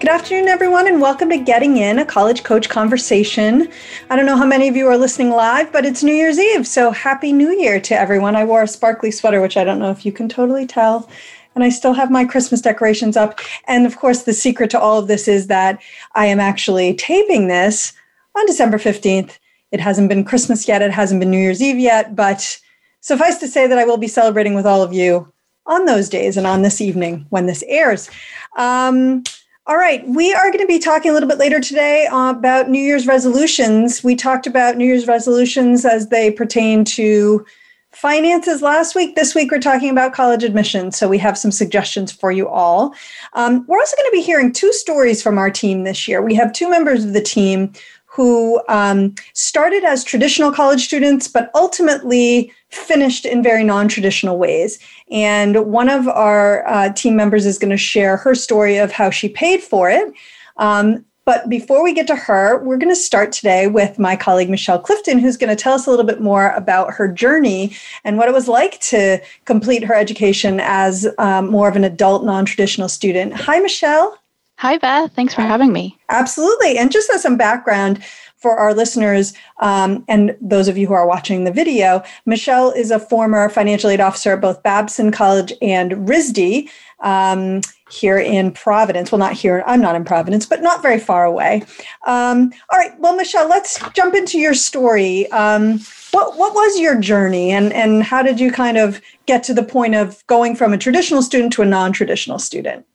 Good afternoon, everyone, and welcome to Getting In, a college coach conversation. I don't know how many of you are listening live, but it's New Year's Eve, so happy New Year to everyone. I wore a sparkly sweater, which I don't know if you can totally tell. And I still have my Christmas decorations up. And of course, the secret to all of this is that I am actually taping this on December 15th. It hasn't been Christmas yet, it hasn't been New Year's Eve yet, but suffice to say that I will be celebrating with all of you on those days and on this evening when this airs. Um, all right, we are going to be talking a little bit later today about New Year's resolutions. We talked about New Year's resolutions as they pertain to finances last week. This week, we're talking about college admissions. So we have some suggestions for you all. Um, we're also going to be hearing two stories from our team this year. We have two members of the team who um, started as traditional college students, but ultimately finished in very non traditional ways. And one of our uh, team members is going to share her story of how she paid for it. Um, but before we get to her, we're going to start today with my colleague Michelle Clifton, who's going to tell us a little bit more about her journey and what it was like to complete her education as um, more of an adult, non traditional student. Hi, Michelle. Hi, Beth. Thanks for having me. Absolutely. And just as some background, for our listeners um, and those of you who are watching the video, Michelle is a former financial aid officer at both Babson College and RISD um, here in Providence. Well, not here, I'm not in Providence, but not very far away. Um, all right, well, Michelle, let's jump into your story. Um, what, what was your journey and, and how did you kind of get to the point of going from a traditional student to a non traditional student?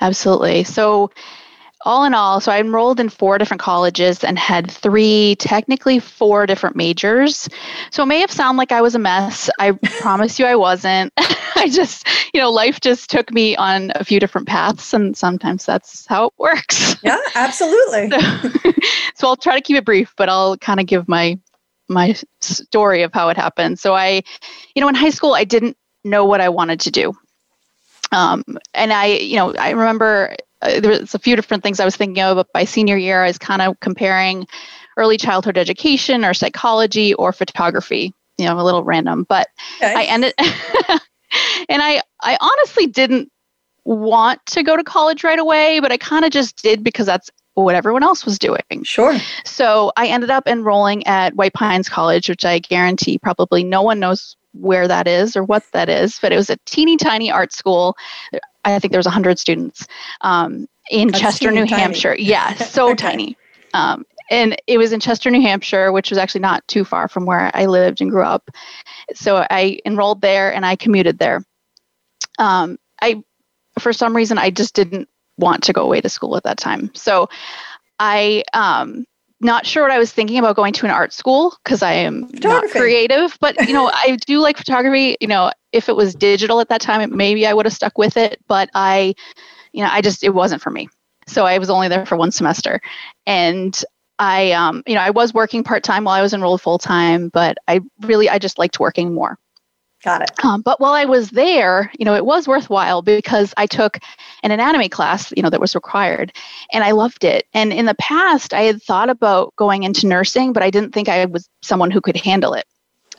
Absolutely. So, all in all, so I enrolled in four different colleges and had three, technically four different majors. So it may have sounded like I was a mess. I promise you I wasn't. I just, you know, life just took me on a few different paths, and sometimes that's how it works. Yeah, absolutely. so, so I'll try to keep it brief, but I'll kind of give my my story of how it happened. So I, you know, in high school, I didn't know what I wanted to do. Um, and I, you know, I remember uh, there was a few different things I was thinking of. But by senior year, I was kind of comparing early childhood education or psychology or photography. You know, a little random, but okay. I ended, and I I honestly didn't want to go to college right away, but I kind of just did because that's what everyone else was doing. Sure. So I ended up enrolling at White Pines College, which I guarantee probably no one knows where that is or what that is, but it was a teeny tiny art school. I think there was 100 students um, in That's Chester, New tiny. Hampshire. Yeah, so okay. tiny. Um, and it was in Chester, New Hampshire, which was actually not too far from where I lived and grew up. So I enrolled there and I commuted there. Um, I, for some reason, I just didn't want to go away to school at that time. So I um, not sure what I was thinking about going to an art school because I am not creative, but you know, I do like photography. You know, if it was digital at that time, maybe I would have stuck with it, but I, you know, I just, it wasn't for me. So I was only there for one semester. And I, um, you know, I was working part time while I was enrolled full time, but I really, I just liked working more. Got it. Um, but while I was there, you know, it was worthwhile because I took an anatomy class, you know, that was required, and I loved it. And in the past, I had thought about going into nursing, but I didn't think I was someone who could handle it.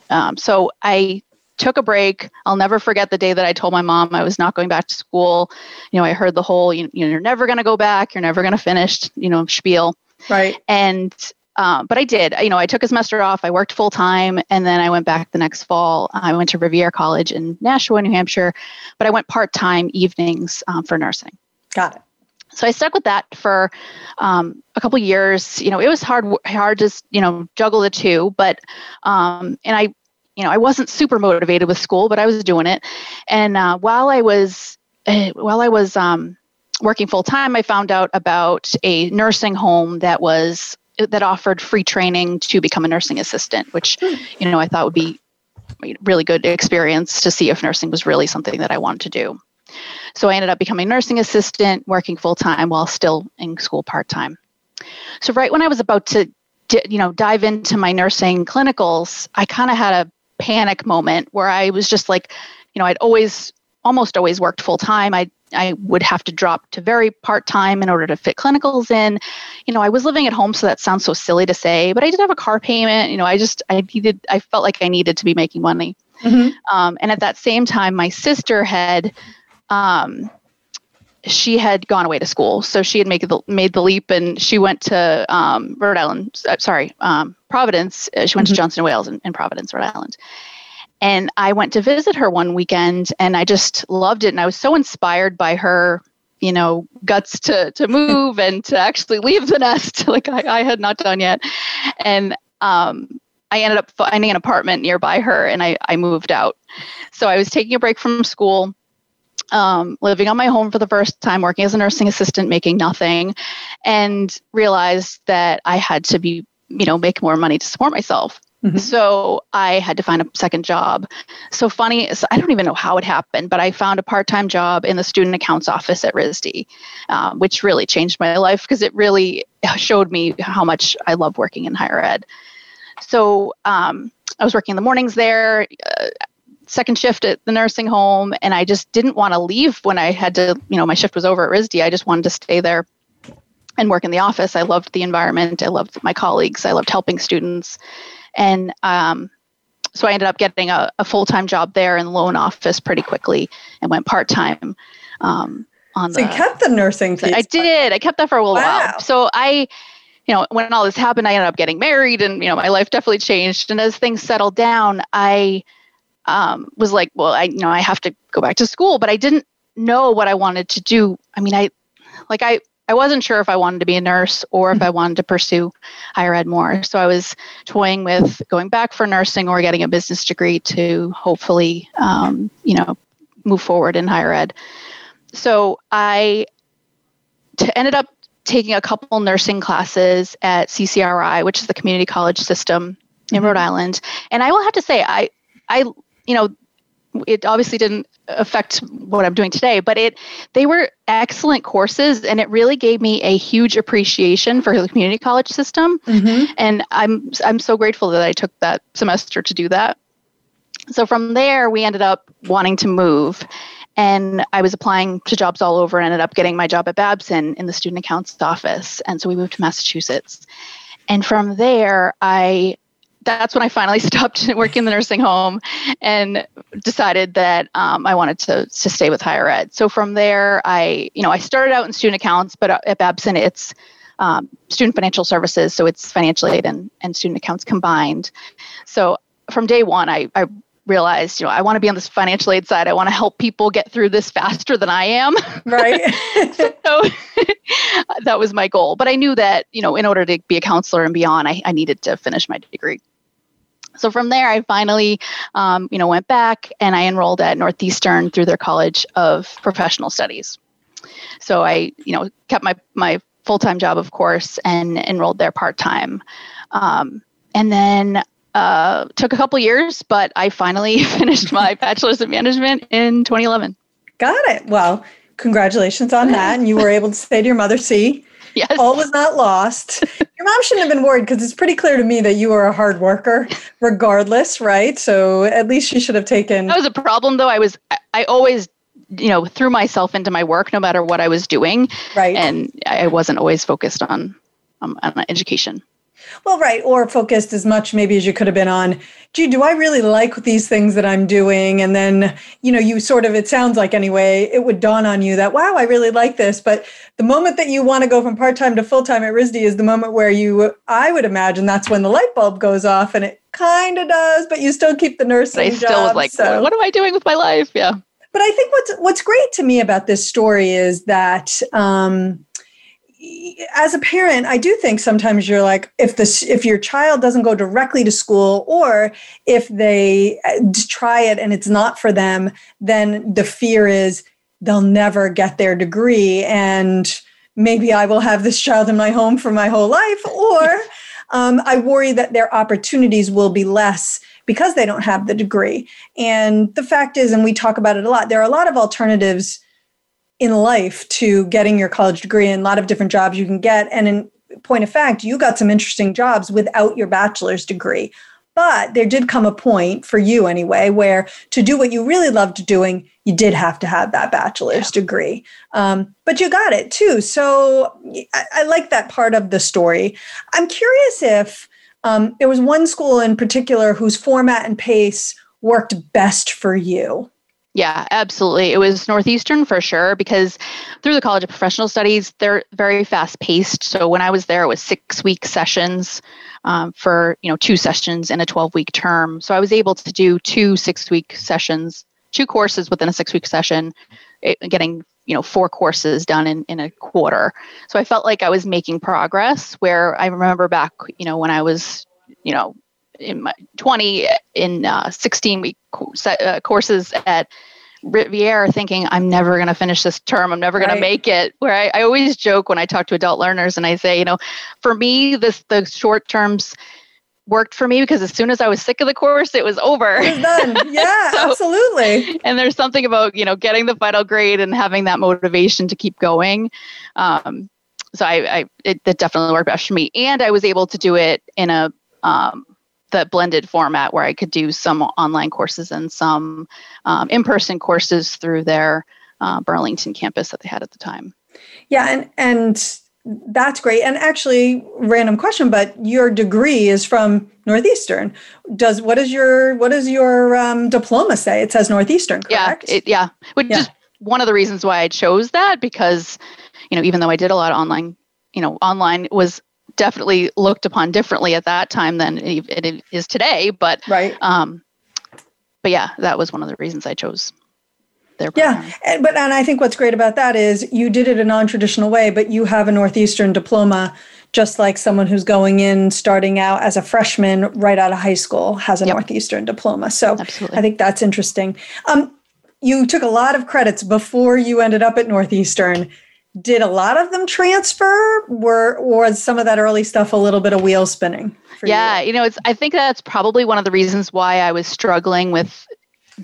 Um, so I took a break. I'll never forget the day that I told my mom I was not going back to school. You know, I heard the whole, you know, you're never going to go back, you're never going to finish, you know, spiel. Right. And um, but I did. You know, I took a semester off. I worked full time, and then I went back the next fall. I went to Rivier College in Nashua, New Hampshire, but I went part time evenings um, for nursing. Got it. So I stuck with that for um, a couple years. You know, it was hard, hard to you know juggle the two, but um, and I, you know, I wasn't super motivated with school, but I was doing it. And uh, while I was, uh, while I was um, working full time, I found out about a nursing home that was that offered free training to become a nursing assistant, which hmm. you know I thought would be a really good experience to see if nursing was really something that I wanted to do. So I ended up becoming a nursing assistant, working full time while still in school part time. So right when I was about to you know dive into my nursing clinicals i kind of had a panic moment where i was just like you know i'd always almost always worked full time i I would have to drop to very part time in order to fit clinicals in. You know, I was living at home, so that sounds so silly to say, but I did have a car payment. You know, I just I needed I felt like I needed to be making money. Mm-hmm. Um, and at that same time, my sister had um, she had gone away to school, so she had made the made the leap, and she went to um, Rhode Island. Uh, sorry, um, Providence. Uh, she went mm-hmm. to Johnson Wales in, in, Providence, Rhode Island. And I went to visit her one weekend, and I just loved it, and I was so inspired by her, you know, guts to to move and to actually leave the nest, like I, I had not done yet, and um, I ended up finding an apartment nearby her, and I I moved out. So I was taking a break from school um, living on my home for the first time, working as a nursing assistant, making nothing, and realized that I had to be, you know, make more money to support myself. Mm-hmm. So I had to find a second job. So funny, I don't even know how it happened, but I found a part-time job in the student accounts office at RISD, um, which really changed my life because it really showed me how much I love working in higher ed. So um, I was working in the mornings there. Uh, second shift at the nursing home and I just didn't want to leave when I had to, you know, my shift was over at RISD. I just wanted to stay there and work in the office. I loved the environment. I loved my colleagues. I loved helping students. And um, so I ended up getting a, a full time job there in the loan office pretty quickly and went part time. Um, on so the, you kept the nursing piece. I did. I kept that for a little wow. while. So I, you know, when all this happened, I ended up getting married, and you know, my life definitely changed. And as things settled down, I um, was like, well, I you know I have to go back to school, but I didn't know what I wanted to do. I mean, I like I I wasn't sure if I wanted to be a nurse or if I wanted to pursue higher ed more. So I was toying with going back for nursing or getting a business degree to hopefully, um, you know, move forward in higher ed. So I t- ended up taking a couple nursing classes at CCRI, which is the community college system in Rhode Island. And I will have to say, I I you know, it obviously didn't affect what I'm doing today, but it they were excellent courses and it really gave me a huge appreciation for the community college system. Mm-hmm. And I'm I'm so grateful that I took that semester to do that. So from there we ended up wanting to move and I was applying to jobs all over and ended up getting my job at Babson in the student accounts office. And so we moved to Massachusetts. And from there I that's when I finally stopped working in the nursing home and decided that um, I wanted to, to stay with higher ed. So from there, I, you know, I started out in student accounts, but at Babson, it's um, student financial services. So it's financial aid and, and student accounts combined. So from day one, I, I realized, you know, I want to be on this financial aid side. I want to help people get through this faster than I am. Right. so that was my goal. But I knew that, you know, in order to be a counselor and beyond, I, I needed to finish my degree. So from there, I finally, um, you know, went back and I enrolled at Northeastern through their College of Professional Studies. So I, you know, kept my my full time job, of course, and enrolled there part time. Um, and then uh, took a couple years, but I finally finished my bachelor's of management in 2011. Got it. Well, congratulations on that. And you were able to say to your mother, see, Yes. All was not lost. Your mom shouldn't have been worried because it's pretty clear to me that you were a hard worker regardless, right? So at least she should have taken. That was a problem though. I was, I always, you know, threw myself into my work no matter what I was doing. Right. And I wasn't always focused on, um, on education. Well, right. Or focused as much maybe as you could have been on, gee, do I really like these things that I'm doing? And then, you know, you sort of, it sounds like anyway, it would dawn on you that, wow, I really like this. But the moment that you want to go from part time to full time at RISD is the moment where you, I would imagine that's when the light bulb goes off and it kind of does, but you still keep the nursing. I still was like, so. what am I doing with my life? Yeah. But I think what's what's great to me about this story is that um, as a parent i do think sometimes you're like if this if your child doesn't go directly to school or if they uh, try it and it's not for them then the fear is they'll never get their degree and maybe i will have this child in my home for my whole life or um, i worry that their opportunities will be less because they don't have the degree. And the fact is and we talk about it a lot there are a lot of alternatives in life to getting your college degree and a lot of different jobs you can get and in point of fact, you got some interesting jobs without your bachelor's degree. But there did come a point for you anyway where to do what you really loved doing, you did have to have that bachelor's yeah. degree. Um, but you got it too. So I, I, like that part of the story. I'm curious if um, there was one school in particular whose format and pace worked best for you. Yeah, absolutely. It was Northeastern for sure because through the College of Professional Studies, they're very fast paced. So when I was there, it was six week sessions um, for you know two sessions in a 12 week term. So I was able to do two six week sessions, two courses within a six week session, it, getting you know four courses done in, in a quarter. So I felt like I was making progress. Where I remember back, you know, when I was you know in my 20 in uh, 16 week uh, courses at Rivier thinking I'm never going to finish this term. I'm never going right. to make it. Where I, I always joke when I talk to adult learners and I say, you know, for me, this the short terms worked for me because as soon as I was sick of the course, it was over. It was done. Yeah, so, absolutely. And there's something about you know getting the final grade and having that motivation to keep going. Um, so I, I it, it, definitely worked best for me, and I was able to do it in a um, the blended format where I could do some online courses and some um, in-person courses through their uh, Burlington campus that they had at the time. Yeah, and and that's great. And actually, random question, but your degree is from Northeastern. Does what is your what does your um, diploma say? It says Northeastern, correct? Yeah, it, yeah. Which yeah. is one of the reasons why I chose that because, you know, even though I did a lot of online, you know, online was definitely looked upon differently at that time than it is today. But right. Um, but yeah, that was one of the reasons I chose their program. Yeah, and, but and I think what's great about that is you did it a non-traditional way, but you have a Northeastern diploma, just like someone who's going in starting out as a freshman right out of high school has a yep. Northeastern diploma. So Absolutely. I think that's interesting. Um, you took a lot of credits before you ended up at Northeastern did a lot of them transfer? Were was some of that early stuff a little bit of wheel spinning yeah you? you know it's i think that's probably one of the reasons why i was struggling with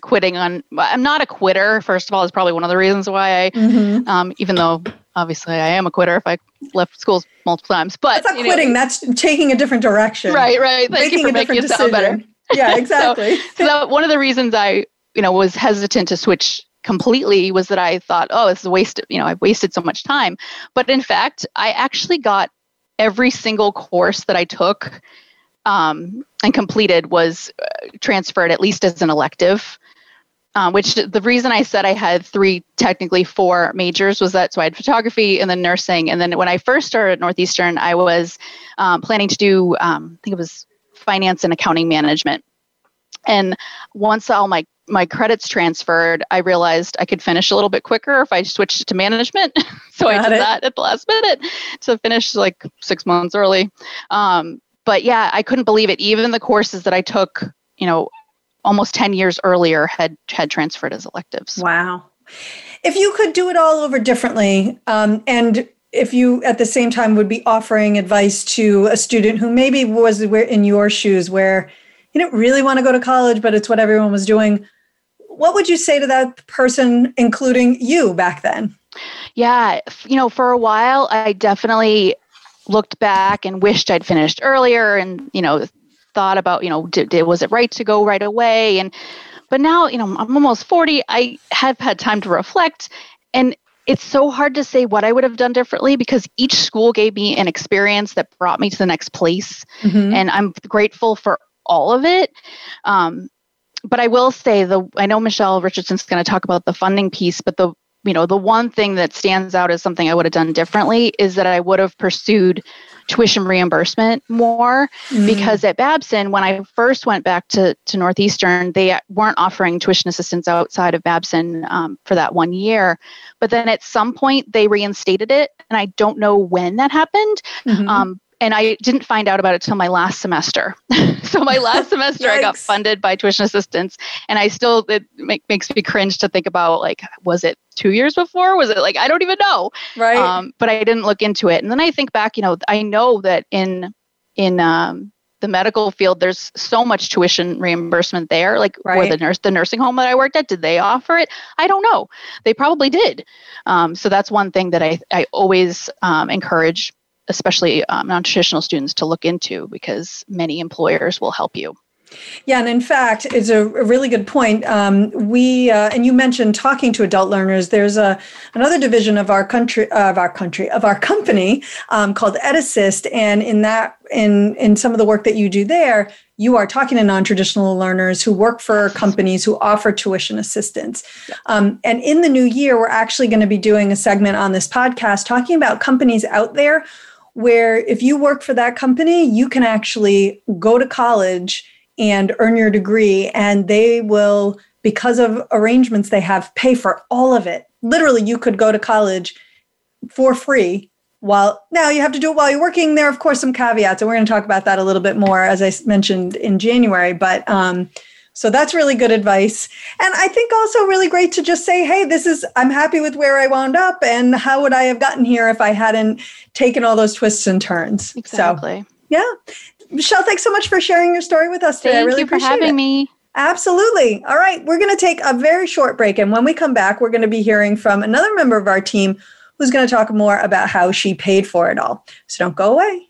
quitting on i'm not a quitter first of all is probably one of the reasons why i mm-hmm. um, even though obviously i am a quitter if i left schools multiple times but that's not quitting know, that's taking a different direction. Right right. Thank making you for making it sound better. yeah exactly. so, so one of the reasons i you know was hesitant to switch completely was that I thought, oh, this is a waste, you know, I've wasted so much time. But in fact, I actually got every single course that I took um, and completed was uh, transferred at least as an elective. Um, which the reason I said I had three, technically four majors was that so I had photography and then nursing. And then when I first started at Northeastern, I was um, planning to do, um, I think it was finance and accounting management. And once all my my credits transferred, I realized I could finish a little bit quicker if I switched to management. so Got I did it. that at the last minute to finish like six months early. Um, but yeah, I couldn't believe it. Even the courses that I took, you know, almost 10 years earlier had had transferred as electives. Wow. If you could do it all over differently, um, and if you at the same time would be offering advice to a student who maybe was in your shoes where you didn't really want to go to college, but it's what everyone was doing what would you say to that person, including you back then? Yeah, you know, for a while, I definitely looked back and wished I'd finished earlier and, you know, thought about, you know, did, did, was it right to go right away? And, but now, you know, I'm almost 40. I have had time to reflect. And it's so hard to say what I would have done differently because each school gave me an experience that brought me to the next place. Mm-hmm. And I'm grateful for all of it. Um, but I will say the I know Michelle Richardson's going to talk about the funding piece, but the you know the one thing that stands out as something I would have done differently is that I would have pursued tuition reimbursement more mm. because at Babson when I first went back to to Northeastern they weren't offering tuition assistance outside of Babson um, for that one year, but then at some point they reinstated it and I don't know when that happened. Mm-hmm. Um, and I didn't find out about it till my last semester. so my last semester, I got funded by tuition assistance, and I still it make, makes me cringe to think about like, was it two years before? Was it like I don't even know. Right. Um, but I didn't look into it, and then I think back. You know, I know that in in um, the medical field, there's so much tuition reimbursement there. Like, right. where the nurse, the nursing home that I worked at, did they offer it? I don't know. They probably did. Um, so that's one thing that I I always um, encourage especially um, non-traditional students to look into because many employers will help you yeah, and in fact, it's a, really good point. Um, we uh, and you mentioned talking to adult learners. There's a another division of our country of our country of our company um, called EdAssist, and in that in in some of the work that you do there, you are talking to non-traditional learners who work for companies who offer tuition assistance. Um, and in the new year, we're actually going to be doing a segment on this podcast talking about companies out there where if you work for that company, you can actually go to college and earn your degree and they will because of arrangements they have pay for all of it. Literally you could go to college for free while now you have to do it while you're working. There are of course some caveats and we're going to talk about that a little bit more as i mentioned in january but um, so that's really good advice and i think also really great to just say hey this is i'm happy with where i wound up and how would i have gotten here if i hadn't taken all those twists and turns exactly so yeah Michelle, thanks so much for sharing your story with us today. Thank I really you for having it. me. Absolutely. All right, we're going to take a very short break. And when we come back, we're going to be hearing from another member of our team who's going to talk more about how she paid for it all. So don't go away.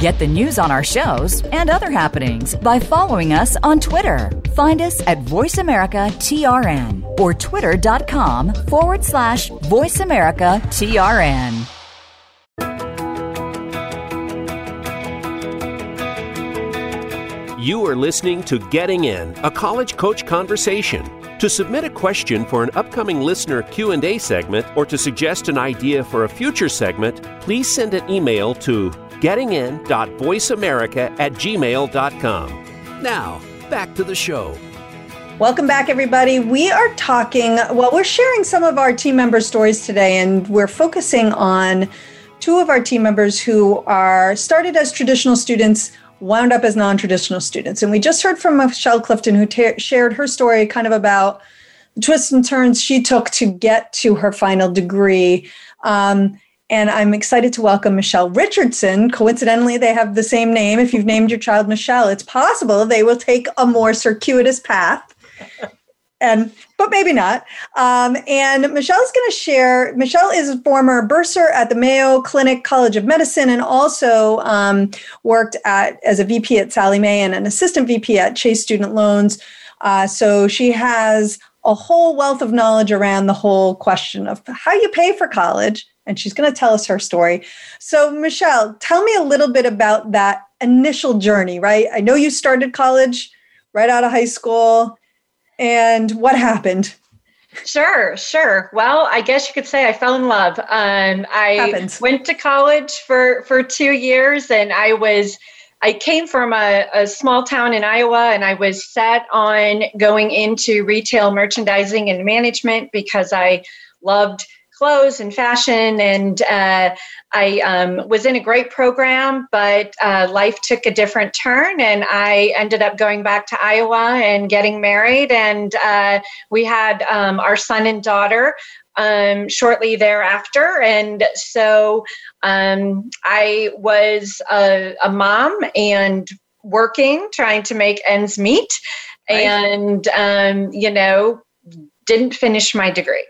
Get the news on our shows and other happenings by following us on Twitter. Find us at VoiceAmericaTRN or twitter.com forward slash VoiceAmericaTRN. You are listening to Getting In, a college coach conversation. To submit a question for an upcoming listener Q&A segment or to suggest an idea for a future segment, please send an email to gettingin.voiceamerica at gmail.com. Now, back to the show. Welcome back, everybody. We are talking, well, we're sharing some of our team member stories today, and we're focusing on two of our team members who are started as traditional students, wound up as non traditional students. And we just heard from Michelle Clifton, who shared her story kind of about the twists and turns she took to get to her final degree. Um, and I'm excited to welcome Michelle Richardson. Coincidentally, they have the same name. If you've named your child Michelle, it's possible they will take a more circuitous path. And but maybe not. Um, and Michelle's going to share. Michelle is a former bursar at the Mayo Clinic College of Medicine, and also um, worked at as a VP at Sallie Mae and an assistant VP at Chase Student Loans. Uh, so she has a whole wealth of knowledge around the whole question of how you pay for college and she's going to tell us her story. So, Michelle, tell me a little bit about that initial journey, right? I know you started college right out of high school, and what happened? Sure, sure. Well, I guess you could say I fell in love. Um, I Happens. went to college for for two years, and I was. I came from a, a small town in Iowa, and I was set on going into retail merchandising and management because I loved clothes and fashion. And uh, I um, was in a great program, but uh, life took a different turn, and I ended up going back to Iowa and getting married. And uh, we had um, our son and daughter. um, shortly thereafter. And so um, I was a, a, mom and working, trying to make ends meet, right. and, um, you know, didn't finish my degree.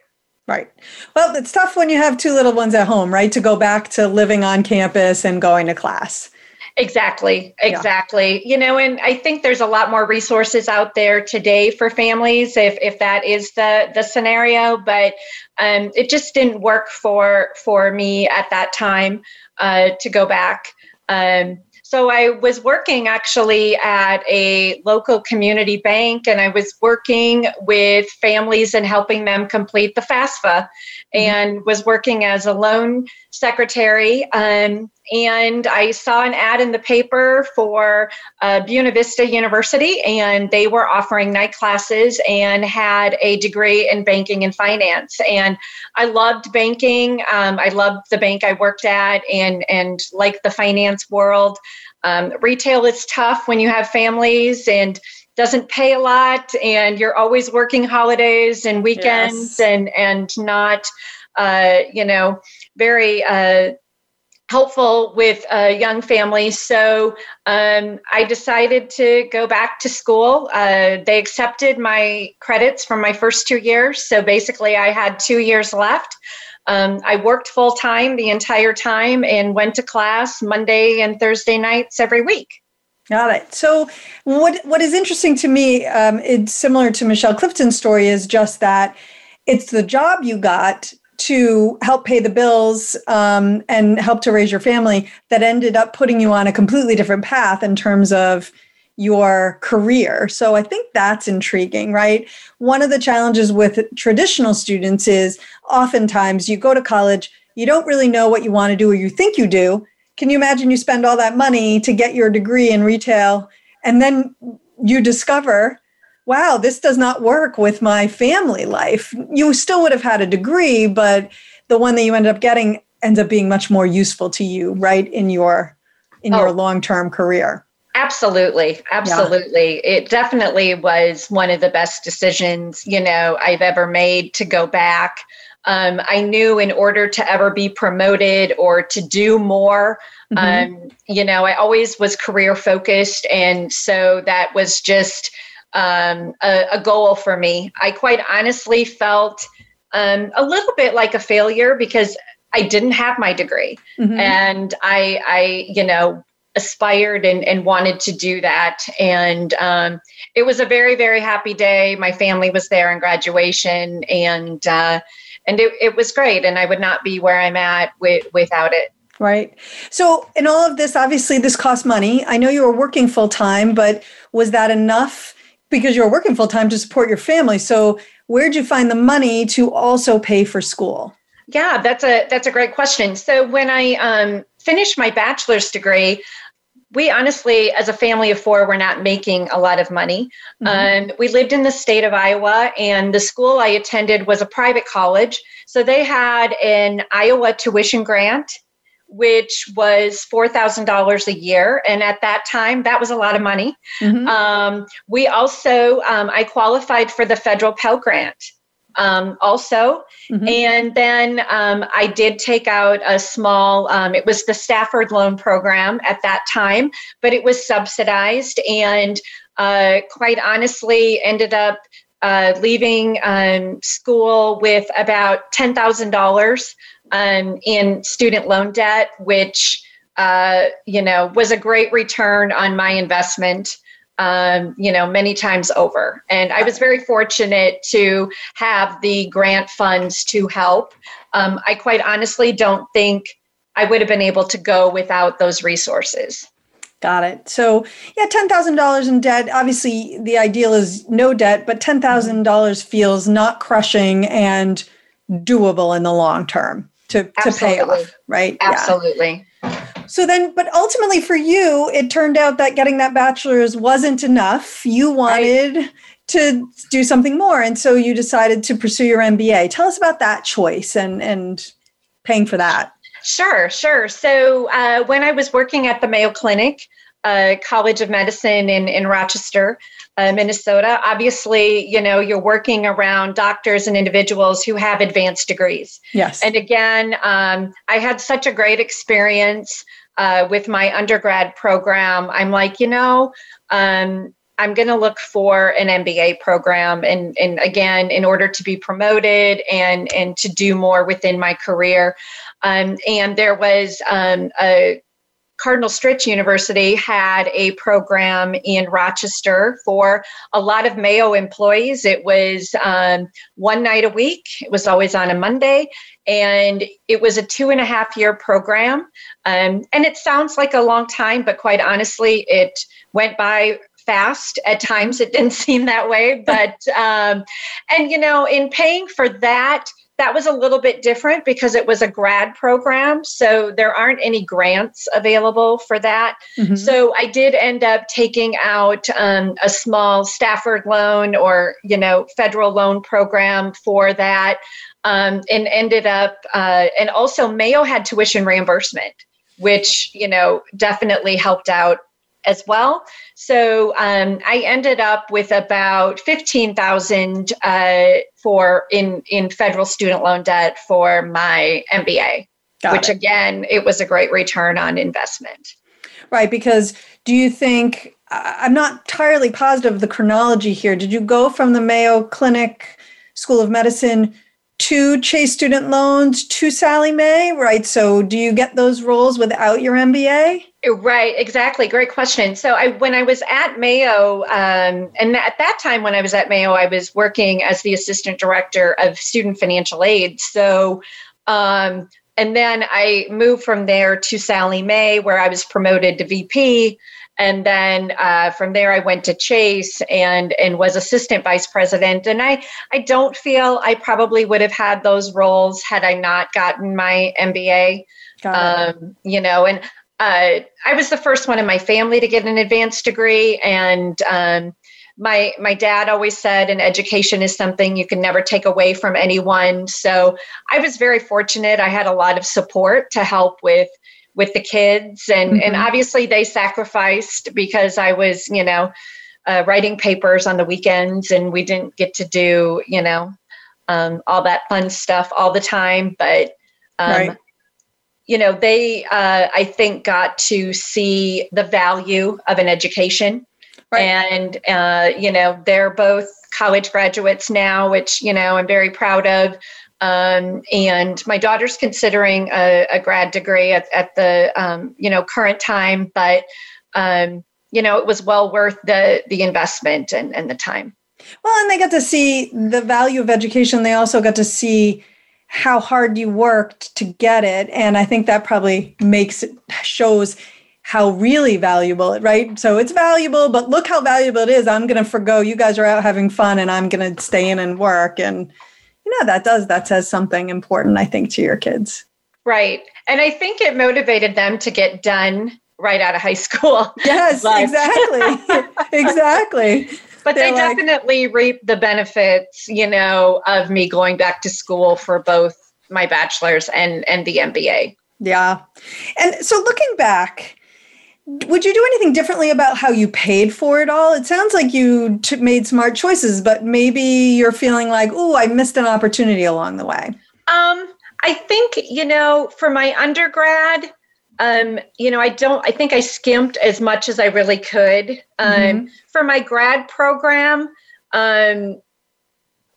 Right. Well, it's tough when you have two little ones at home, right? To go back to living on campus and going to class. Exactly, exactly. Yeah. You know, and I think there's a lot more resources out there today for families if if that is the the scenario, but um, it just didn't work for for me at that time uh, to go back. Um, so I was working actually at a local community bank, and I was working with families and helping them complete the FAFSA, mm-hmm. and was working as a loan secretary. Um, and I saw an ad in the paper for uh, Buena Vista University, and they were offering night classes and had a degree in banking and finance. And I loved banking. Um, I loved the bank I worked at, and and like the finance world. Um, retail is tough when you have families and doesn't pay a lot, and you're always working holidays and weekends, yes. and and not, uh, you know, very. Uh, helpful with young families. So um, I decided to go back to school. Uh, they accepted my credits from my first two years. So basically, I had two years left. Um, I worked full time the entire time and went to class Monday and Thursday nights every week. Got it. So, what what is interesting to me, um, it's similar to Michelle Clifton's story, is just that it's the job you got to help pay the bills um, and help to raise your family that ended up putting you on a completely different path in terms of your career. So I think that's intriguing, right? One of the challenges with traditional students is oftentimes you go to college, you don't really know what you want to do or you think you do. Can you imagine you spend all that money to get your degree in retail and then you discover wow, this does not work with my family life. You still would have had a degree, but the one that you ended up getting ends up being much more useful to you, right, in your in oh, your long-term career. Absolutely. Absolutely. Yeah. It definitely was one of the best decisions, you know, I've ever made to go back. Um, I knew in order to ever be promoted or to do more, mm-hmm. um, you know, I always was career focused. And so that was just, um, a, a, goal for me. I quite honestly felt um, a little bit like a failure because I didn't have my degree, mm-hmm. and I, I, you know, aspired and, and wanted to do that. And um, it was a very, very happy day. My family was there in graduation, and uh, and it, it was great. And I would not be where I'm at with, without it. Right. So, in all of this, obviously, this costs money. I know you were working full time, but was that enough because you're working full time to support your family. So where'd you find the money to also pay for school? Yeah, that's a that's a great question. So when I um, finished my bachelor's degree, we honestly, as a family of four, were not making a lot of money. Mm-hmm. Um, we lived in the state of Iowa, and the school I attended was a private college. So they had an Iowa tuition grant which was $4,000 a year. And at that time, that was a lot of money. Mm-hmm. Um, we also, um, I qualified for the federal Pell Grant. Um, also. Mm-hmm. And then um, I did take out a small, um, it was the Stafford Loan Program at that time, but it was subsidized and uh, quite honestly ended up uh, leaving um, school with about $10,000 um, in student loan debt, which uh, you know was a great return on my investment. Um, you know, many times over. And I was very fortunate to have the grant funds to help. Um, I quite honestly don't think I would have been able to go without those resources. Got it. So, yeah, $10,000 in debt. Obviously, the ideal is no debt, but $10,000 feels not crushing and doable in the long term to, to pay off, right? Absolutely. Yeah. So then, but ultimately for you, it turned out that getting that bachelor's wasn't enough. You wanted right. to do something more. And so you decided to pursue your MBA. Tell us about that choice and, and paying for that. Sure, sure. So uh, when I was working at the Mayo Clinic, uh, College of Medicine in, in Rochester, uh, Minnesota. Obviously, you know, you're working around doctors and individuals who have advanced degrees. Yes. And again, um, I had such a great experience uh, with my undergrad program. I'm like, you know, um, I'm going to look for an MBA program, and and again, in order to be promoted and and to do more within my career. Um, and there was um, a Cardinal Stritch University had a program in Rochester for a lot of Mayo employees. It was um, one night a week, it was always on a Monday, and it was a two and a half year program. Um, and it sounds like a long time, but quite honestly, it went by fast at times it didn't seem that way but um, and you know in paying for that that was a little bit different because it was a grad program so there aren't any grants available for that mm-hmm. so i did end up taking out um, a small stafford loan or you know federal loan program for that um, and ended up uh, and also mayo had tuition reimbursement which you know definitely helped out as well. So um, I ended up with about fifteen thousand uh, for in in federal student loan debt for my MBA, Got which it. again, it was a great return on investment. Right, because do you think I'm not entirely positive of the chronology here? Did you go from the Mayo Clinic School of Medicine to Chase student loans to Sallie Mae, right? So do you get those roles without your MBA? Right, exactly. Great question. So I, when I was at Mayo, um, and at that time when I was at Mayo, I was working as the assistant director of student financial aid. So, um, and then I moved from there to Sallie Mae, where I was promoted to VP and then uh, from there i went to chase and and was assistant vice president. And i i don't feel i probably would have had those roles had i not gotten my mba um, you know and uh, i was the first one in my family to get an advanced degree. And um, my my dad always said an education is something you can never take away from anyone. So i was very fortunate. I had a lot of support to help with with the kids and mm-hmm. and obviously they sacrificed because I was you know uh, writing papers on the weekends and we didn't get to do you know um, all that fun stuff all the time but um, right. you know they uh, I think got to see the value of an education right. and uh, you know they're both college graduates now which you know I'm very proud of um, and my daughter's considering a, a grad degree at, at the um, you know current time, but um, you know it was well worth the the investment and, and the time. Well, and they got to see the value of education. They also got to see how hard you worked to get it, and I think that probably makes it shows how really valuable it right? So it's valuable but look how valuable it is. I'm going to forego you guys are out having fun and i'm going to stay in and work. And you know that does that says something important i think to your kids. Right. And i think it motivated them to get done right out of high school. Yes exactly. Exactly. But They're they like, definitely reap the benefits you know of me going back to school for both my bachelor's and and the mba yeah. And so looking back would you do anything differently about how you paid for it all? It sounds like you t- made smart choices, but maybe you're feeling like, oh, I missed an opportunity along the way. Um, I think you know, for my undergrad, um, you know, I don't. I think I skimped as much as I really could. Um, mm-hmm. For my grad program, um,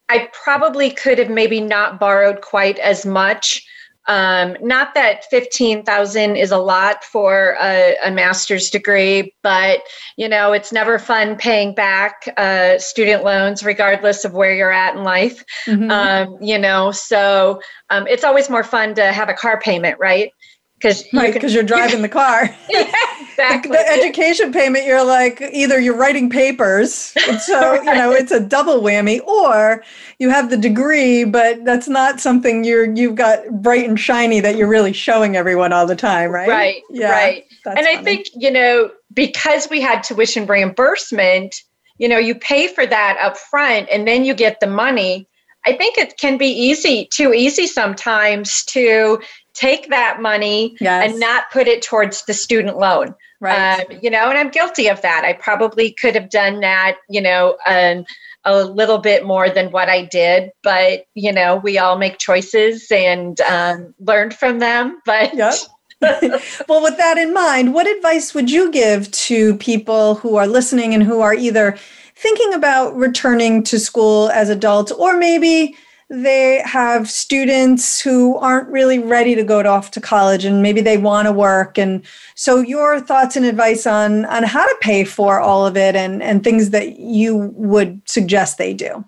I probably could have maybe not borrowed quite as much. Um, not that 15,000 is a lot for a, a, master's degree, but you know, it's never fun paying back uh, student loans regardless of where you're at in life. Mm-hmm. Um, you know, so um, it's always more fun to have a car payment, right? Because right because you are driving the car. Yeah, exactly. The, the, education payment you're like either you're writing papers so right. you know it's a double whammy or you have the degree but that's not something you're you've got bright and shiny that you're really showing everyone all the time right? Right yeah, right. and funny. i think you know because we had tuition reimbursement you know you pay for that up front and then you get the money. I think it can be easy, too easy sometimes to, take that money Yes. and not put it towards the student loan. Right. Um, you know, and I'm guilty of that. I probably could have done that, you know, um, a little bit more than what I did, but you know, we all make choices and um, learned from them. But Yep. well, with that in mind, what advice would you give to people who are listening and who are either thinking about returning to school as adults or maybe they have students who aren't really ready to go to off to college and maybe they want to work and so your thoughts and advice on on how to pay for all of it and and things that you would suggest they do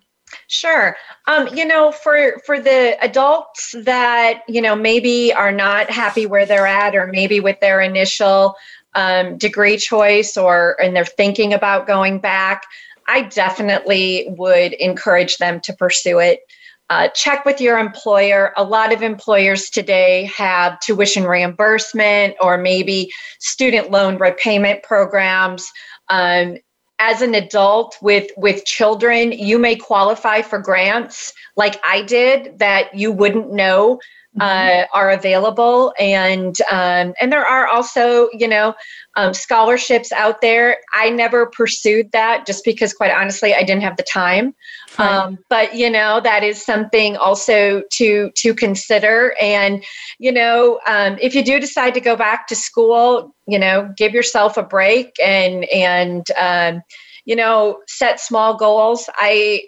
Sure. Um, you know, for for the adults that you know maybe are not happy where they're at, or maybe with their initial um, degree choice, or and they're thinking about going back, I definitely would encourage them to pursue it. Uh, check with your employer. A lot of employers today have tuition reimbursement or maybe student loan repayment programs. Um, as an adult with with children you may qualify for grants like i did that you wouldn't know uh, are available and um, and there are also you know um, scholarships out there. I never pursued that just because quite honestly i didn't have the time. Um, but you know that is something also to to consider. And you know um, if you do decide to go back to school you know give yourself a break and and um, you know set small goals. I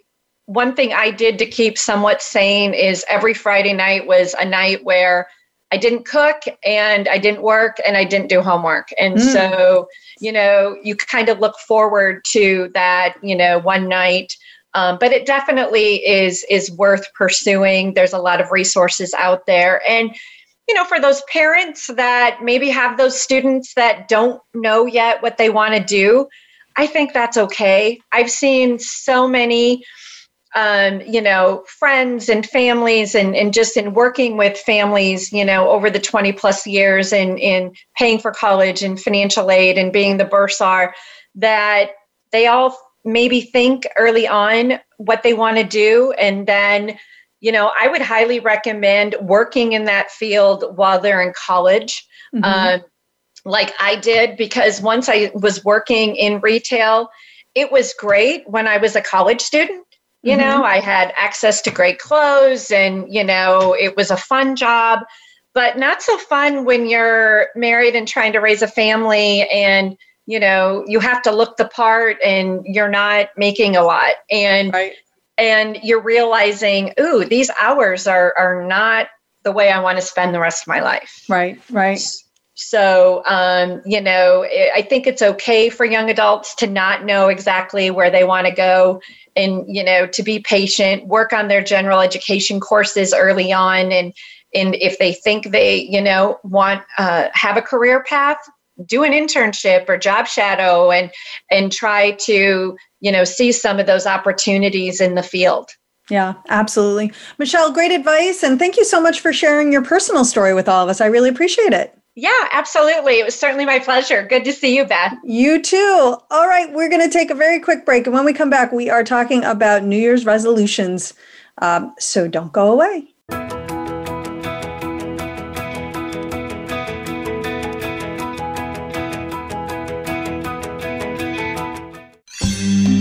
one thing i did to keep somewhat sane is every friday night was a night where i didn't cook and i didn't work and i didn't do homework. And Mm. so you know you kind of look forward to that you know one night. Um, but it definitely is is worth pursuing. There's a lot of resources out there. And you know for those parents that maybe have those students that don't know yet what they want to do i think that's okay. I've seen so many um, you know, friends and families and, and just in working with families, you know, over the 20 plus years and in paying for college and financial aid and being the bursar, that they all maybe think early on what they want to do. And then, you know, I would highly recommend working in that field while they're in college. Mhm. Um, like I did, because once I was working in retail, it was great when I was a college student. You Mhm. know, I had access to great clothes and, you know, it was a fun job, but not so fun when you're married and trying to raise a family and, you know, you have to look the part and you're not making a lot. And right and you're realizing, ooh, these hours are are not the way I want to spend the rest of my life. right right So, um, you know, I think it's okay for young adults to not know exactly where they want to go and, you know, to be patient, work on their general education courses early on. And, and if they think they, you know, want, uh, have a career path, do an internship or job shadow and, and try to, you know, see some of those opportunities in the field. Yeah, absolutely. Michelle, great advice. And thank you so much for sharing your personal story with all of us. I really appreciate it. Yeah, absolutely. It was certainly my pleasure. Good to see you, Beth. You too. All right, we're going to take a very quick break. And when we come back, we are talking about New Year's resolutions. Um, so don't go away.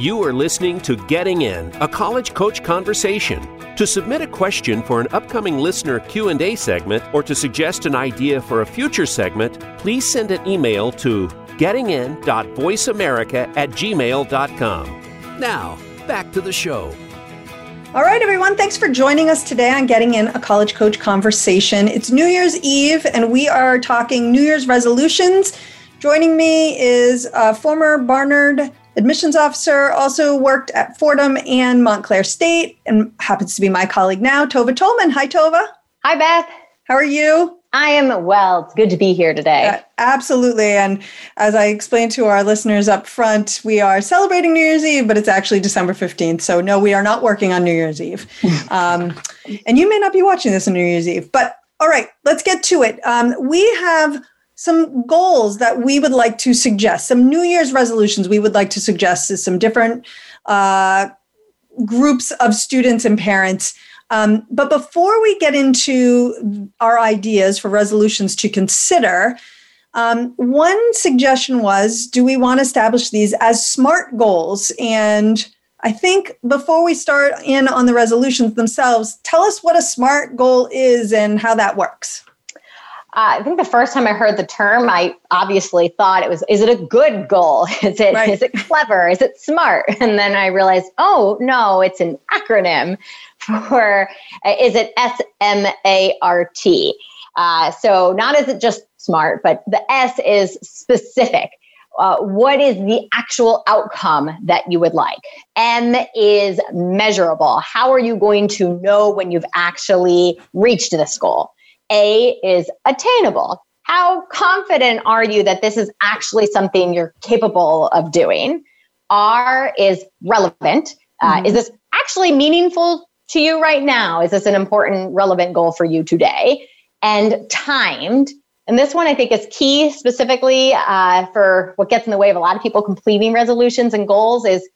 You are listening to Getting In, a college coach conversation. To submit a question for an upcoming listener Q&A segment or to suggest an idea for a future segment, please send an email to gettingin.voiceamerica at gmail.com. Now, back to the show. All right, everyone, thanks for joining us today on Getting In a College Coach Conversation. It's New Year's Eve, and we are talking New Year's resolutions. Joining me is uh, former Barnard admissions officer, also worked at Fordham and Montclair State, and happens to be my colleague now, Tova Tolman. Hi, Tova. Hi, Beth. How are you? I am well. It's good to be here today. Uh, absolutely. And as I explained to our listeners up front, we are celebrating New Year's Eve, but it's actually December 15th. So, no, we are not working on New Year's Eve. um, and you may not be watching this on New Year's Eve. But all right, let's get to it. Um, we have some goals that we would like to suggest, some New Year's resolutions we would like to suggest to some different uh, groups of students and parents. Um, but before we get into our ideas for resolutions to consider, um, one suggestion was do we want to establish these as SMART goals? And I think before we start in on the resolutions themselves, tell us what a SMART goal is and how that works. Uh, I think the first time I heard the term, I obviously thought it was, is it a good goal? Is it right. is it clever? Is it smart? And then I realized, oh no, it's an acronym for, uh, is it S M A R T? Uh, so not is it just smart, but the S is specific. Uh, what is the actual outcome that you would like? M is measurable. How are you going to know when you've actually reached this goal? A is attainable. How confident are you that this is actually something you're capable of doing? R is relevant. Uh, mm-hmm. Is this actually meaningful to you right now? Is this an important, relevant goal for you today? And timed. And this one I think is key specifically uh, for what gets in the way of a lot of people completing resolutions and goals is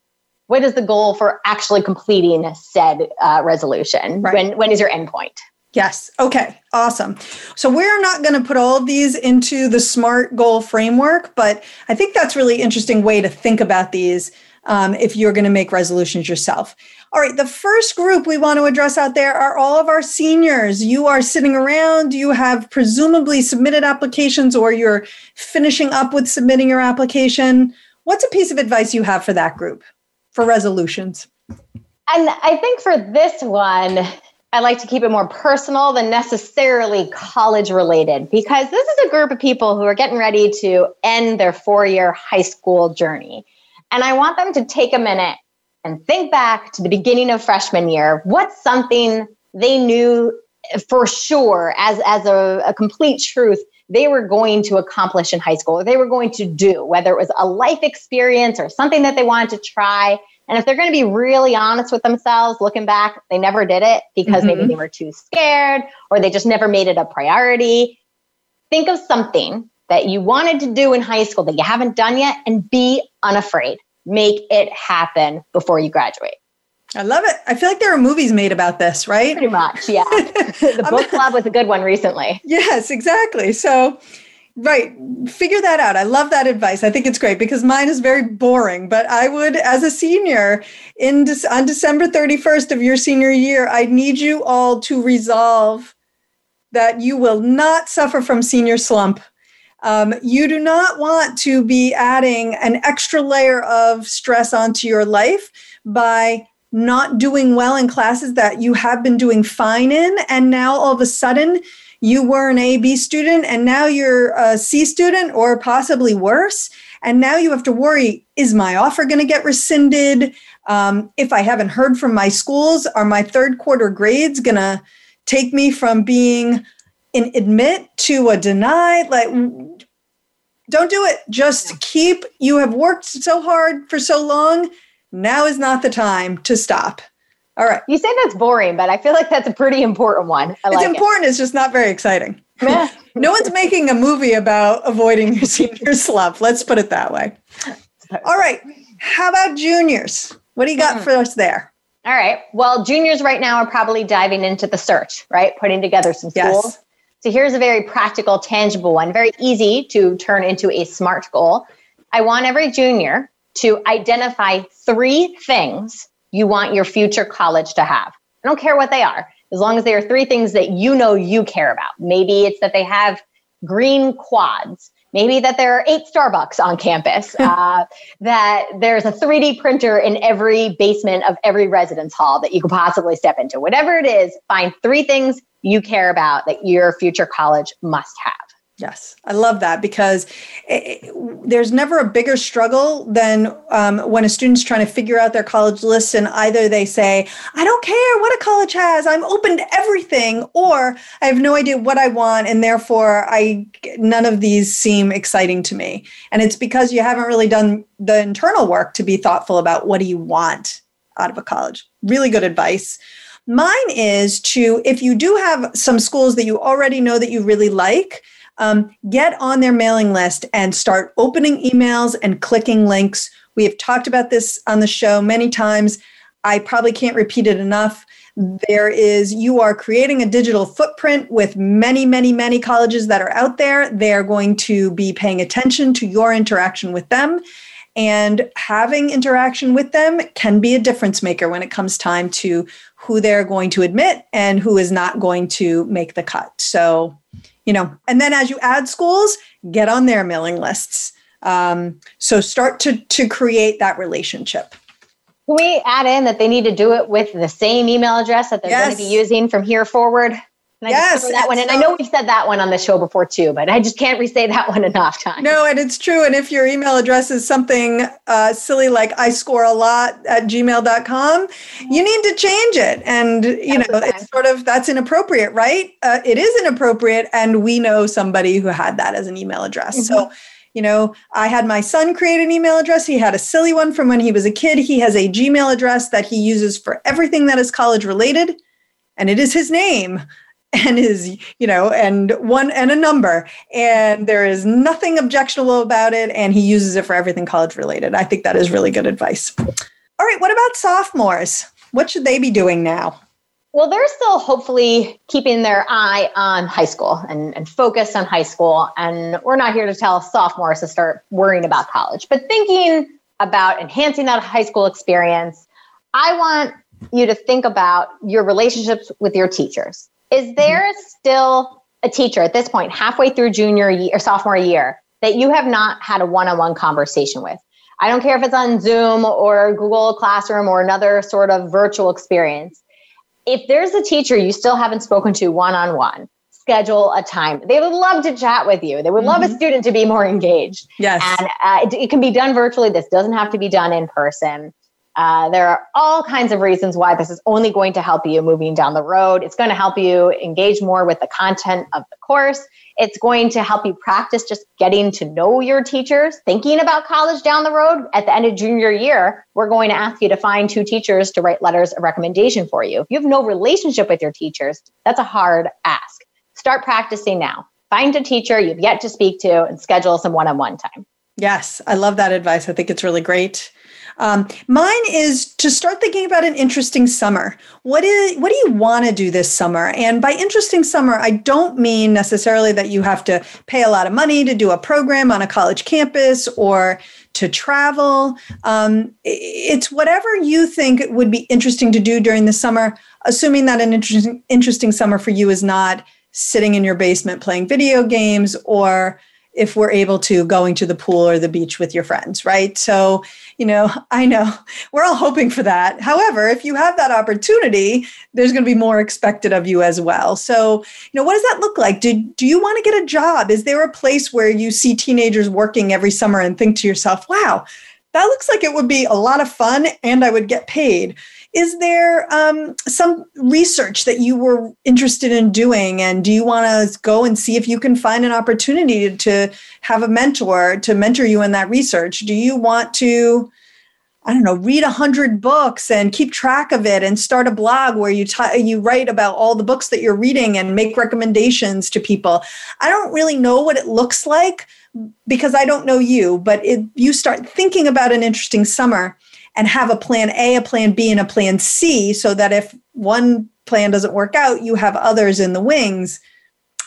what is the goal for actually completing said uh, resolution? Right. When, when is your endpoint? Yes. Okay. Awesome. So we're not going to put all of these into the SMART goal framework, but I think that's really interesting way to think about these um, if you're going to make resolutions yourself. All right. The first group we want to address out there are all of our seniors. You are sitting around. You have presumably submitted applications, or you're finishing up with submitting your application. What's a piece of advice you have for that group for resolutions? And I think for this one, I like to keep it more personal than necessarily college related because this is a group of people who are getting ready to end their four year high school journey. And I want them to take a minute and think back to the beginning of freshman year. What's something they knew for sure as, as a, a complete truth they were going to accomplish in high school, or they were going to do, whether it was a life experience or something that they wanted to try. And if they're going to be really honest with themselves, looking back, they never did it because mm-hmm. maybe they were too scared or they just never made it a priority. Think of something that you wanted to do in high school that you haven't done yet and be unafraid. Make it happen before you graduate. I love it. I feel like there are movies made about this, right? Pretty much, yeah. the book club was a good one recently. Yes, exactly. So, Right. Figure that out. I love that advice. I think it's great because mine is very boring, but I would as a senior in De- on December 31st of your senior year, I need you all to resolve that you will not suffer from senior slump. Um, you do not want to be adding an extra layer of stress onto your life by not doing well in classes that you have been doing fine in. And now all of a sudden, you were an A B student and now you're a C student or possibly worse. And now you have to worry is my offer going to get rescinded? Um, if I haven't heard from my schools, are my third quarter grades going to take me from being an admit to a deny? Like, Don't do it. Just keep, you have worked so hard for so long. Now is not the time to stop. All right. You say that's boring, but I feel like that's a pretty important one. I it's like important. It. It's just not very exciting. no one's making a movie about avoiding your senior slump. Let's put it that way. All right. How about juniors? What do you got mm. for us there? All right. Well, juniors right now are probably diving into the search, right? Putting together some schools. Yes. So here's a very practical, tangible one, very easy to turn into a SMART goal. I want every junior to identify three things you want your future college to have. I don't care what they are, as long as they are three things that you know you care about. Maybe it's that they have green quads maybe that there are eight Starbucks on campus, uh, that there's a 3D printer in every basement of every residence hall that you could possibly step into. Whatever it is, find three things you care about that your future college must have. Yes, I love that because it, it, there's never a bigger struggle than um, when a student's trying to figure out their college list and either they say, I don't care what a college has, I'm open to everything, or I have no idea what I want and therefore I none of these seem exciting to me. And it's because you haven't really done the internal work to be thoughtful about what do you want out of a college. Really good advice. Mine is to, if you do have some schools that you already know that you really like, um, get on their mailing list and start opening emails and clicking links. We have talked about this on the show many times. I probably can't repeat it enough. There is, you are creating a digital footprint with many, many, many colleges that are out there. They're going to be paying attention to your interaction with them. And having interaction with them can be a difference maker when it comes time to who they're going to admit and who is not going to make the cut. So you know, and then as you add schools, get on their mailing lists. Um, so start to to create that relationship. Can we add in that they need to do it with the same email address that they're yes. going to be using from here forward? And I yes, that one. And so, I know we've said that one on the show before too, but I just can't re-say that one enough times. No, and it's true. And if your email address is something uh, silly like I score a lot at gmail.com, you need to change it. And, you that's know, it's sort of, that's inappropriate, right? Uh, it is inappropriate. And we know somebody who had that as an email address. Mm-hmm. So, you know, I had my son create an email address. He had a silly one from when he was a kid. He has a Gmail address that he uses for everything that is college related, and it is his name and is you know and one and a number. And there is nothing objectionable about it and he uses it for everything college related. I think that is really good advice. All right what about sophomores? What should they be doing now? Well they're still hopefully keeping their eye on high school and, and focused on high school. And we're not here to tell sophomores to start worrying about college but thinking about enhancing that high school experience i want you to think about your relationships with your teachers is mm-hmm. there still a teacher at this point, halfway through junior year or sophomore year, that you have not had a one on one conversation with? I don't care if it's on Zoom or Google Classroom or another sort of virtual experience. If there's a teacher you still haven't spoken to one on one, schedule a time. They would love to chat with you. They would love mm-hmm. a student to be more engaged. Yes. And uh, it, it, can be done virtually. This doesn't have to be done in person. Uh, there are all kinds of reasons why this is only going to help you moving down the road. It's going to help you engage more with the content of the course. It's going to help you practice just getting to know your teachers, thinking about college down the road. At the end of junior year, we're going to ask you to find two teachers to write letters of recommendation for you. If you have no relationship with your teachers, that's a hard ask. Start practicing now. Find a teacher you've yet to speak to and schedule some one on one time. Yes, I love that advice. I think it's really great. Um, mine is to start thinking about an interesting summer. What is what do you want to do this summer? And by interesting summer, I don't mean necessarily that you have to pay a lot of money to do a program on a college campus or to travel. Um, it's whatever you think would be interesting to do during the summer, assuming that an interesting interesting summer for you is not sitting in your basement playing video games or if we're able to going to the pool or the beach with your friends, right? So, you know, I know we're all hoping for that. However, if you have that opportunity, there's going to be more expected of you as well. So, you know, what does that look like? Do, do you want to get a job? Is there a place where you see teenagers working every summer and think to yourself, wow, that looks like it would be a lot of fun and I would get paid. Is there um, some research that you were interested in doing? And do you want to go and see if you can find an opportunity to have a mentor to mentor you in that research? Do you want to? I don't know, read a hundred books and keep track of it, and start a blog where you t- you write about all the books that you're reading and make recommendations to people. I don't really know what it looks like because I don't know you, but if you start thinking about an interesting summer and have a plan A, a plan B, and a plan C, so that if one plan doesn't work out, you have others in the wings.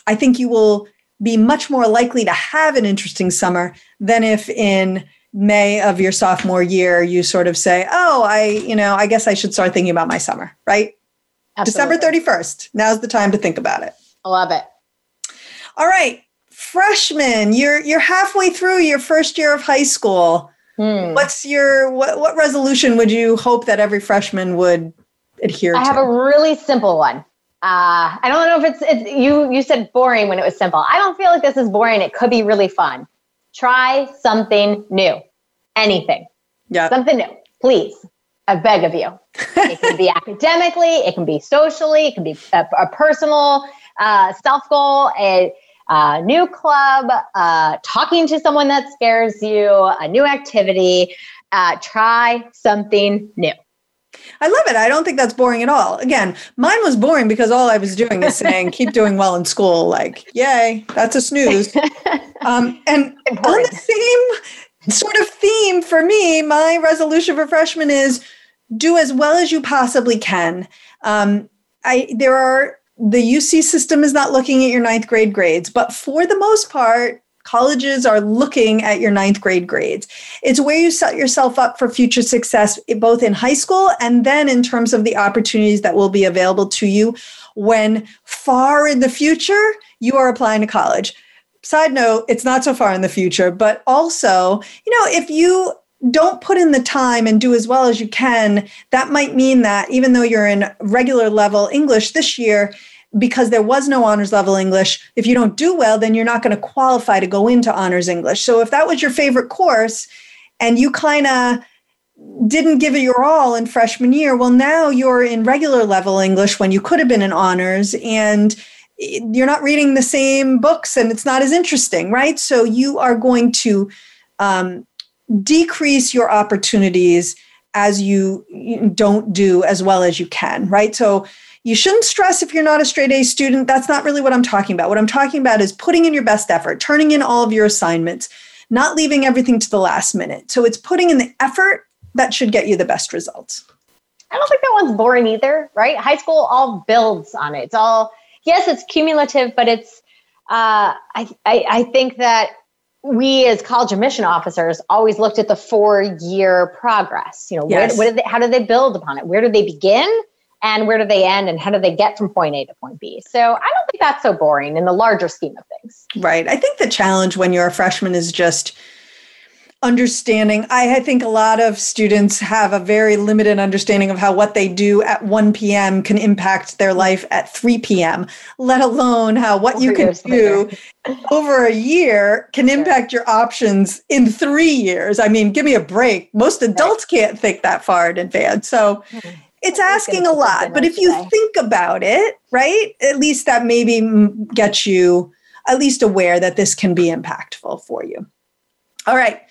I think you will be much more likely to have an interesting summer than if in May of your sophomore year you sort of say, "Oh, I, you know, I guess I should start thinking about my summer." Right? Absolutely. December 31st. Now's the time to think about it. I love it. All right. Freshman, you're you're halfway through your first year of high school. Hmm. What's your what, what resolution would you hope that every freshman would adhere I to? I have a really simple one. Uh, I don't know if it's, it's you. You said boring when it was simple. I don't feel like this is boring. It could be really fun. Try something new. Anything. Yeah. Something new, please. I beg of you. it can be academically. It can be socially. It can be a, a personal uh, self goal. It a new club, uh, talking to someone that scares you, a new activity. Uh, try something new. I love it. I don't think that's boring at all. Again, mine was boring because all I was doing is saying, keep doing well in school. Like, yay, that's a snooze. Um, and on the same sort of theme for me, my resolution for freshmen is do as well as you possibly can. Um, I there are the UC system is not looking at your ninth grade grades, but for the most part, colleges are looking at your ninth grade grades. It's where you set yourself up for future success, eh, both in high school and then in terms of the opportunities that will be available to you when far in the future you are applying to college. Side note, it's not so far in the future, but also, you know, if you don't put in the time and do as well as you can, that might mean that even though you're in regular level English this year, because there was no honors level English, if you don't do well, then you're not going to qualify to go into honors English. So if that was your favorite course and you kind of didn't give it your all in freshman year, well, now you're in regular level English when you could have been in honors and you're not reading the same books and it's not as interesting, right? So you are going to um, decrease your opportunities as you don't do as well as you can, right? So you shouldn't stress if you're not a straight A student. That's not really what I'm talking about. What I'm talking about is putting in your best effort, turning in all of your assignments, not leaving everything to the last minute. So it's putting in the effort that should get you the best results. I don't think that one's boring either, right? High school all builds on it. It's all, yes, it's cumulative, but it's, uh, I, I, I think that we as college admission officers always looked at the four year progress. You know, yes. where, they, how do they build upon it? Where do they begin? And where do they end? And how do they get from point A to point B? So I don't think that's so boring in the larger scheme of things. Right. I think the challenge when you're a freshman is just understanding. I, I, think a lot of students have a very limited understanding of how what they do at 1 p.m can impact their life at 3 p.m let alone how what you can do over a year can impact your options in three years. I mean give me a break. Most adults can't think that far in advance. So hmm. it's asking a lot. but if you think about it right at least that maybe gets you at least aware that this can be impactful for you. All right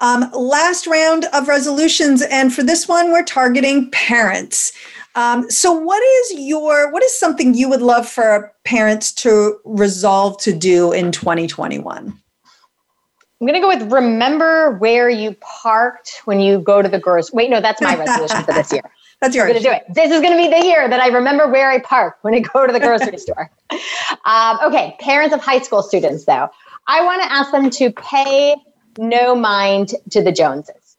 um, last round of resolutions, and for this one, we're targeting parents. Um, so, what is your what is something you would love for parents to resolve to do in 2021? I'm going to go with remember where you parked when you go to the grocery. Wait, no, that's my resolution for this year. That's yours. I'm going to do it. This is going to be the year that I remember where I park when I go to the grocery store. Um, okay, parents of high school students, though, I want to ask them to pay no mind to the Joneses.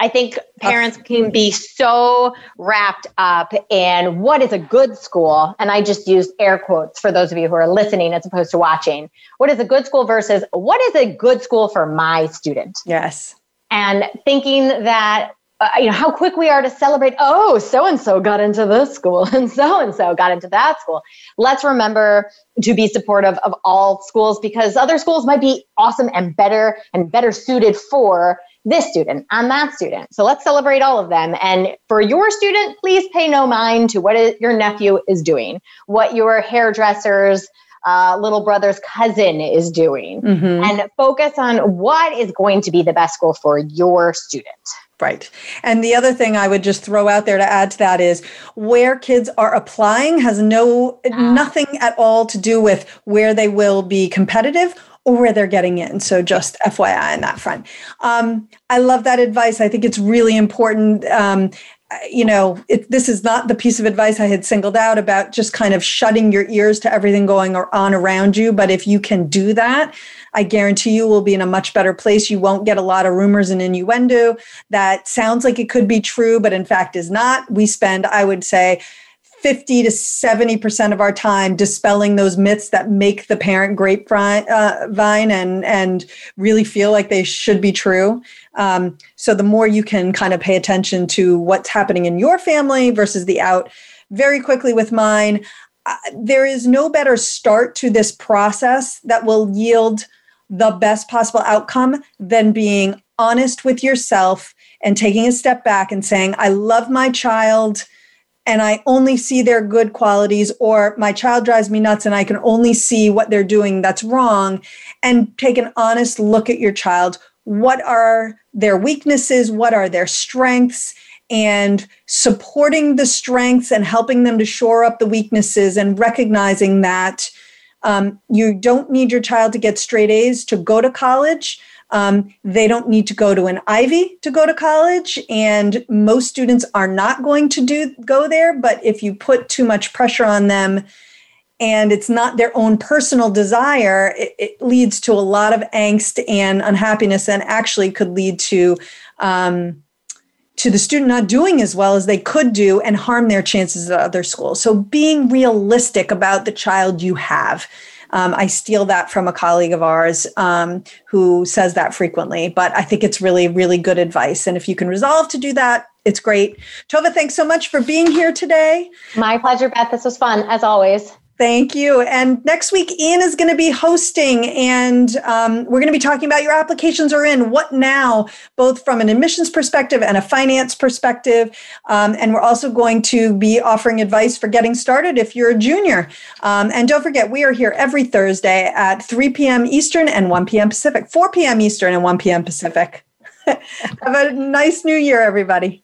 I think parents can be so wrapped up in what is a good school. And I just used air quotes for those of you who are listening as opposed to watching. What is a good school versus what is a good school for my student? Yes. And thinking that uh, you know how quick we are to celebrate oh so and so got into this school and so and so got into that school let's remember to be supportive of all schools because other schools might be awesome and better and better suited for this student and that student. So let's celebrate all of them. And for your student, please pay no mind to what your nephew is doing, what your hairdresser's uh, little brother's cousin is doing, mm-hmm. and focus on what is going to be the best school for your student. Right. And the other thing I would just throw out there to add to that is where kids are applying has no nothing at all to do with where they will be competitive or where they're getting in. So just FYI on that front. Um, I love that advice. I think it's really important. Um, you know, it, this is not the piece of advice I had singled out about just kind of shutting your ears to everything going on around you. But if you can do that, I guarantee you will be in a much better place. You won't get a lot of rumors and innuendo that sounds like it could be true, but in fact is not. We spend, I would say, 50 to 70% of our time dispelling those myths that make the parent grapevine uh, and, and really feel like they should be true. Um, so the more you can kind of pay attention to what's happening in your family versus the out. Very quickly with mine, uh, there is no better start to this process that will yield the best possible outcome than being honest with yourself and taking a step back and saying, I love my child and I only see their good qualities, or my child drives me nuts and I can only see what they're doing that's wrong, and take an honest look at your child. What are their weaknesses? What are their strengths? And supporting the strengths and helping them to shore up the weaknesses and recognizing that um, you don't need your child to get straight A's to go to college um, they don't need to go to an Ivy to go to college, and most students are not going to do go there. But if you put too much pressure on them, and it's not their own personal desire, it, it leads to a lot of angst and unhappiness, and actually could lead to um, to the student not doing as well as they could do and harm their chances at other schools. So being realistic about the child you have um, I steal that from a colleague of ours um, who says that frequently, but I think it's really, really good advice. And if you can resolve to do that, it's great. Tova, thanks so much for being here today. My pleasure, Beth. This was fun, as always. Thank you. And next week, Ian is going to be hosting, and um, we're going to be talking about your applications are in. What now, both from an admissions perspective and a finance perspective. Um, and we're also going to be offering advice for getting started if you're a junior. Um, and don't forget, we are here every Thursday at 3 p.m. Eastern and 1 p.m. Pacific, 4 p.m. Eastern and 1 p.m. Pacific. Have a nice new year, everybody.